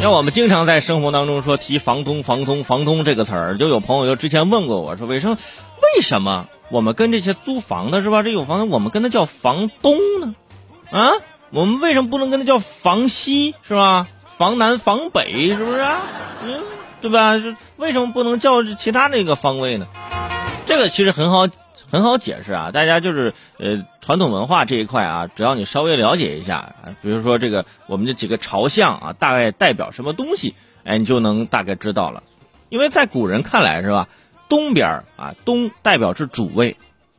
像我们经常在生活当中说提房东、房东、房东这个词儿，就有朋友就之前问过我说，为什么为什么我们跟这些租房的是吧？这有房子我们跟他叫房东呢？啊，我们为什么不能跟他叫房西是吧？房南、房北是不是？嗯，对吧？为什么不能叫其他那个方位呢？这个其实很好。很好解释啊，大家就是呃传统文化这一块啊，只要你稍微了解一下啊，比如说这个我们这几个朝向啊，大概代表什么东西，哎，你就能大概知道了。因为在古人看来是吧，东边啊东代表是主位，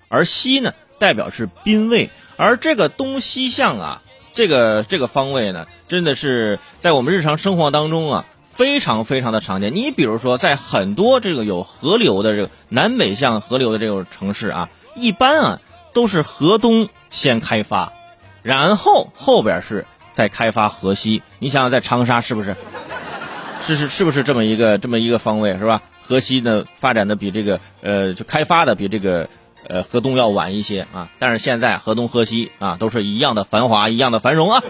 而西呢代表是宾位，而这个东西向啊，这个这个方位呢，真的是在我们日常生活当中啊。非常非常的常见。你比如说，在很多这个有河流的这个南北向河流的这种城市啊，一般啊都是河东先开发，然后后边是再开发河西。你想想，在长沙是不是？是是是不是这么一个这么一个方位是吧？河西呢发展的比这个呃就开发的比这个呃河东要晚一些啊。但是现在河东河西啊都是一样的繁华，一样的繁荣啊。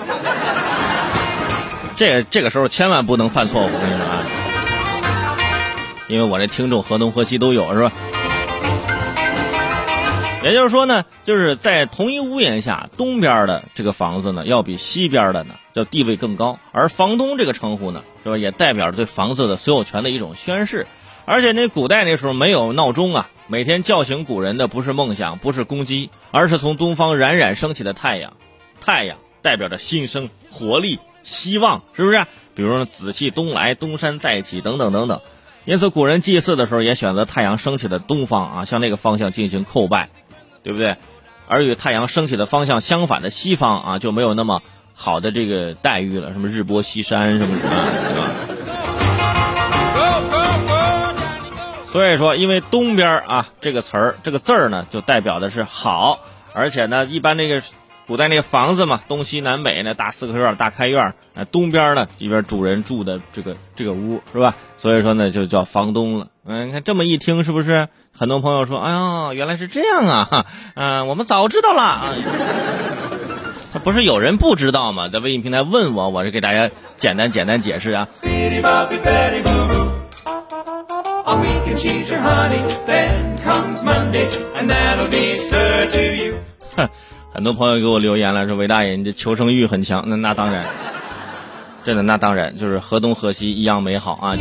这这个时候千万不能犯错误，我跟你说啊，因为我这听众河东河西都有是吧？也就是说呢，就是在同一屋檐下，东边的这个房子呢，要比西边的呢，叫地位更高。而房东这个称呼呢，是吧，也代表着对房子的所有权的一种宣誓。而且那古代那时候没有闹钟啊，每天叫醒古人的不是梦想，不是公鸡，而是从东方冉冉升起的太阳。太阳代表着新生活力。希望是不是？比如说紫气东来，东山再起等等等等。因此，古人祭祀的时候也选择太阳升起的东方啊，向那个方向进行叩拜，对不对？而与太阳升起的方向相反的西方啊，就没有那么好的这个待遇了，什么日薄西山什么什么，对吧？所以说，因为东边啊这个词儿这个字儿呢，就代表的是好，而且呢，一般那个。古代那个房子嘛，东西南北那大四合院、大开院，呃，东边呢里边主人住的这个这个屋是吧？所以说呢就叫房东了。嗯，你看这么一听是不是？很多朋友说，哎呀，原来是这样啊！哈，嗯，我们早知道了啊。他不是有人不知道吗？在微信平台问我，我是给大家简单简单解释啊。哼。很多朋友给我留言了，说韦大爷，你这求生欲很强。那那当然，真的那当然，就是河东河西一样美好啊。